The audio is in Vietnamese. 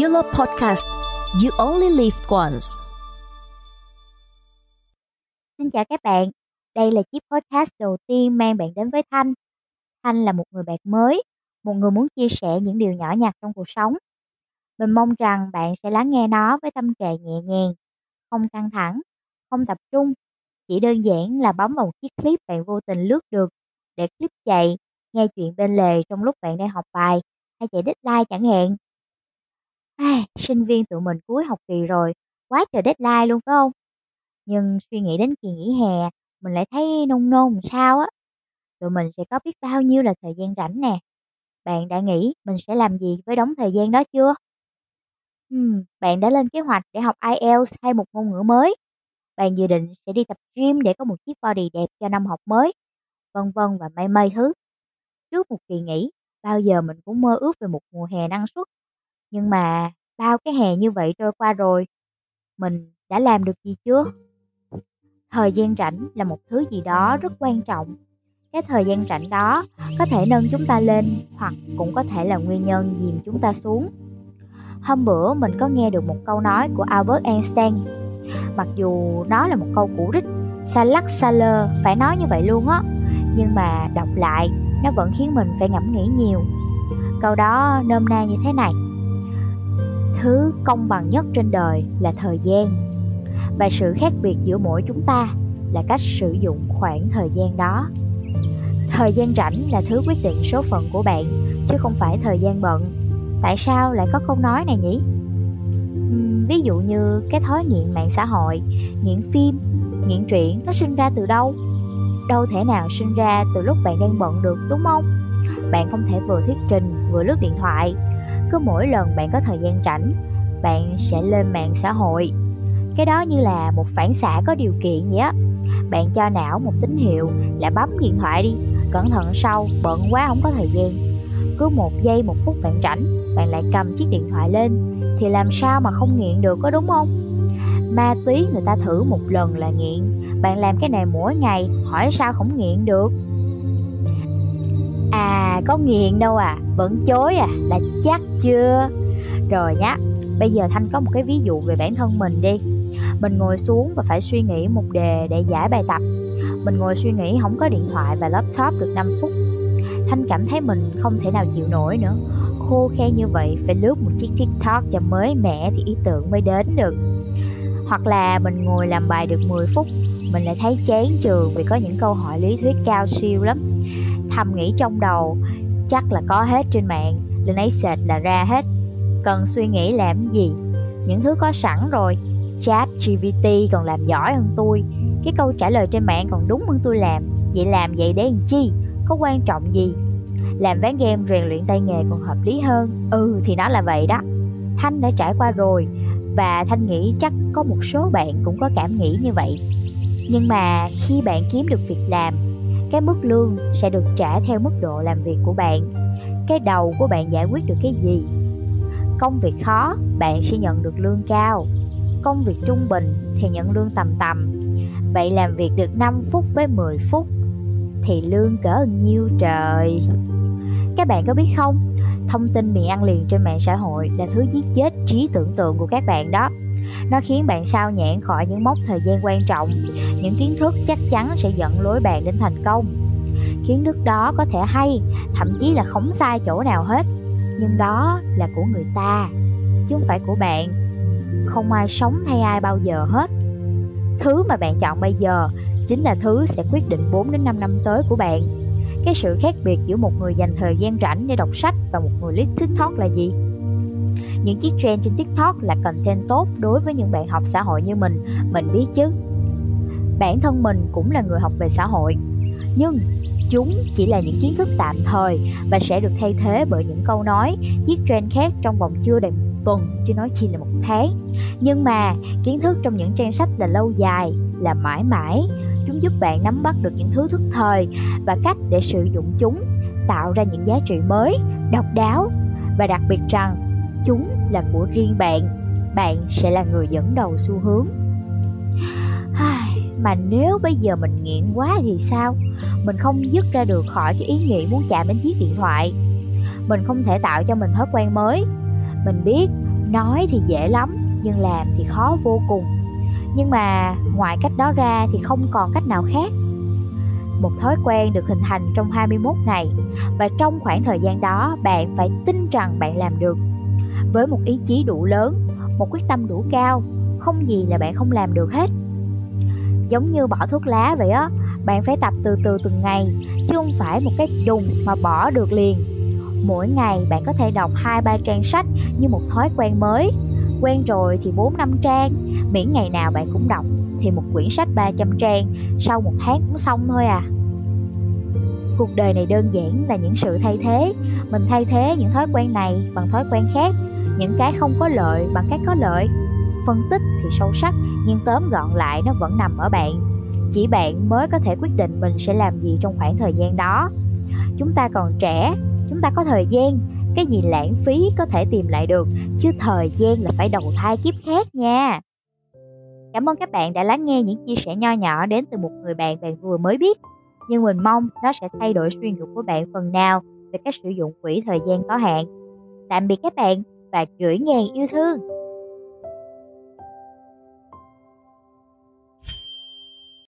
Yellow Podcast You Only Live Once Xin chào các bạn, đây là chiếc podcast đầu tiên mang bạn đến với Thanh. Thanh là một người bạn mới, một người muốn chia sẻ những điều nhỏ nhặt trong cuộc sống. Mình mong rằng bạn sẽ lắng nghe nó với tâm trạng nhẹ nhàng, không căng thẳng, không tập trung, chỉ đơn giản là bấm vào một chiếc clip bạn vô tình lướt được để clip chạy, nghe chuyện bên lề trong lúc bạn đang học bài hay chạy deadline chẳng hạn à, sinh viên tụi mình cuối học kỳ rồi, quá trời deadline luôn phải không? Nhưng suy nghĩ đến kỳ nghỉ hè, mình lại thấy nôn nôn sao á. Tụi mình sẽ có biết bao nhiêu là thời gian rảnh nè. Bạn đã nghĩ mình sẽ làm gì với đống thời gian đó chưa? Uhm, bạn đã lên kế hoạch để học IELTS hay một ngôn ngữ mới? Bạn dự định sẽ đi tập gym để có một chiếc body đẹp cho năm học mới, vân vân và mây mây thứ. Trước một kỳ nghỉ, bao giờ mình cũng mơ ước về một mùa hè năng suất. Nhưng mà bao cái hè như vậy trôi qua rồi, mình đã làm được gì chưa? Thời gian rảnh là một thứ gì đó rất quan trọng. Cái thời gian rảnh đó có thể nâng chúng ta lên hoặc cũng có thể là nguyên nhân dìm chúng ta xuống. Hôm bữa mình có nghe được một câu nói của Albert Einstein. Mặc dù nó là một câu cũ rích, xa lắc xa lơ, phải nói như vậy luôn á. Nhưng mà đọc lại, nó vẫn khiến mình phải ngẫm nghĩ nhiều. Câu đó nôm na như thế này. Thứ công bằng nhất trên đời là thời gian. Và sự khác biệt giữa mỗi chúng ta là cách sử dụng khoảng thời gian đó. Thời gian rảnh là thứ quyết định số phận của bạn chứ không phải thời gian bận. Tại sao lại có câu nói này nhỉ? Uhm, ví dụ như cái thói nghiện mạng xã hội nghiện phim nghiện truyện nó sinh ra từ đâu? Đâu thể nào sinh ra từ lúc bạn đang bận được đúng không? Bạn không thể vừa thuyết trình vừa lướt điện thoại cứ mỗi lần bạn có thời gian rảnh, bạn sẽ lên mạng xã hội. Cái đó như là một phản xạ có điều kiện vậy á. Bạn cho não một tín hiệu là bấm điện thoại đi, cẩn thận sau, bận quá không có thời gian. Cứ một giây, một phút bạn rảnh, bạn lại cầm chiếc điện thoại lên, thì làm sao mà không nghiện được có đúng không? Ma túy người ta thử một lần là nghiện, bạn làm cái này mỗi ngày, hỏi sao không nghiện được? Có nghiện đâu à vẫn chối à là chắc chưa? Rồi nhá, bây giờ thanh có một cái ví dụ về bản thân mình đi. Mình ngồi xuống và phải suy nghĩ một đề để giải bài tập. Mình ngồi suy nghĩ không có điện thoại và laptop được 5 phút. Thanh cảm thấy mình không thể nào chịu nổi nữa. Khô khe như vậy, phải lướt một chiếc tiktok cho mới mẻ thì ý tưởng mới đến được. Hoặc là mình ngồi làm bài được 10 phút, mình lại thấy chán trường vì có những câu hỏi lý thuyết cao siêu lắm. Thầm nghĩ trong đầu chắc là có hết trên mạng. Lên ấy sệt là ra hết. Cần suy nghĩ làm gì? Những thứ có sẵn rồi. Chat gpt còn làm giỏi hơn tôi. Cái câu trả lời trên mạng còn đúng hơn tôi làm. Vậy làm vậy để làm chi? Có quan trọng gì? Làm ván game rèn luyện tay nghề còn hợp lý hơn. Ừ thì nó là vậy đó. Thanh đã trải qua rồi. Và thanh nghĩ chắc có một số bạn cũng có cảm nghĩ như vậy. Nhưng mà khi bạn kiếm được việc làm cái mức lương sẽ được trả theo mức độ làm việc của bạn. Cái đầu của bạn giải quyết được cái gì? Công việc khó, bạn sẽ nhận được lương cao. Công việc trung bình thì nhận lương tầm tầm. Vậy làm việc được 5 phút với 10 phút thì lương cỡ nhiêu trời? Các bạn có biết không? Thông tin mì ăn liền trên mạng xã hội là thứ giết chết trí tưởng tượng của các bạn đó nó khiến bạn sao nhãn khỏi những mốc thời gian quan trọng. Những kiến thức chắc chắn sẽ dẫn lối bạn đến thành công. Kiến thức đó có thể hay, thậm chí là không sai chỗ nào hết. Nhưng đó là của người ta, chứ không phải của bạn. Không ai sống thay ai bao giờ hết. Thứ mà bạn chọn bây giờ chính là thứ sẽ quyết định 4 đến 5 năm tới của bạn. Cái sự khác biệt giữa một người dành thời gian rảnh để đọc sách và một người lít tiktok là gì? Những chiếc trend trên tiktok là content tốt đối với những bạn học xã hội như mình mình biết chứ. Bản thân mình cũng là người học về xã hội. Nhưng chúng chỉ là những kiến thức tạm thời và sẽ được thay thế bởi những câu nói, chiếc trend khác trong vòng chưa đầy một tuần chứ nói chi là một tháng. Nhưng mà, kiến thức trong những trang sách là lâu dài, là mãi mãi. Chúng giúp bạn nắm bắt được những thứ thức thời và cách để sử dụng chúng, tạo ra những giá trị mới, độc đáo. Và đặc biệt rằng chúng là của riêng bạn bạn sẽ là người dẫn đầu xu hướng. Mà nếu bây giờ mình nghiện quá thì sao? Mình không dứt ra được khỏi cái ý nghĩ muốn chạm đến chiếc điện thoại. Mình không thể tạo cho mình thói quen mới. Mình biết nói thì dễ lắm, nhưng làm thì khó vô cùng. Nhưng mà ngoài cách đó ra thì không còn cách nào khác. Một thói quen được hình thành trong 21 ngày, và trong khoảng thời gian đó bạn phải tin rằng bạn làm được với một ý chí đủ lớn, một quyết tâm đủ cao. Không gì là bạn không làm được hết. Giống như bỏ thuốc lá vậy á, bạn phải tập từ từ từng ngày, chứ không phải một cái đùng mà bỏ được liền. Mỗi ngày bạn có thể đọc hai, ba trang sách như một thói quen mới. Quen rồi thì 4 năm trang, miễn ngày nào bạn cũng đọc thì một quyển sách 300 trang sau một tháng cũng xong thôi à. Cuộc đời này đơn giản là những sự thay thế. Mình thay thế những thói quen này bằng thói quen khác những cái không có lợi bằng cái có lợi. Phân tích thì sâu sắc, nhưng tóm gọn lại nó vẫn nằm ở bạn. Chỉ bạn mới có thể quyết định mình sẽ làm gì trong khoảng thời gian đó. Chúng ta còn trẻ, chúng ta có thời gian. Cái gì lãng phí có thể tìm lại được, chứ thời gian là phải đầu thai kiếp khác nha. Cảm ơn các bạn đã lắng nghe những chia sẻ nho nhỏ đến từ một người bạn bạn vừa mới biết. Nhưng mình mong nó sẽ thay đổi suy nghĩ của bạn phần nào về cách sử dụng quỹ thời gian có hạn. Tạm biệt các bạn và gửi ngàn yêu thương.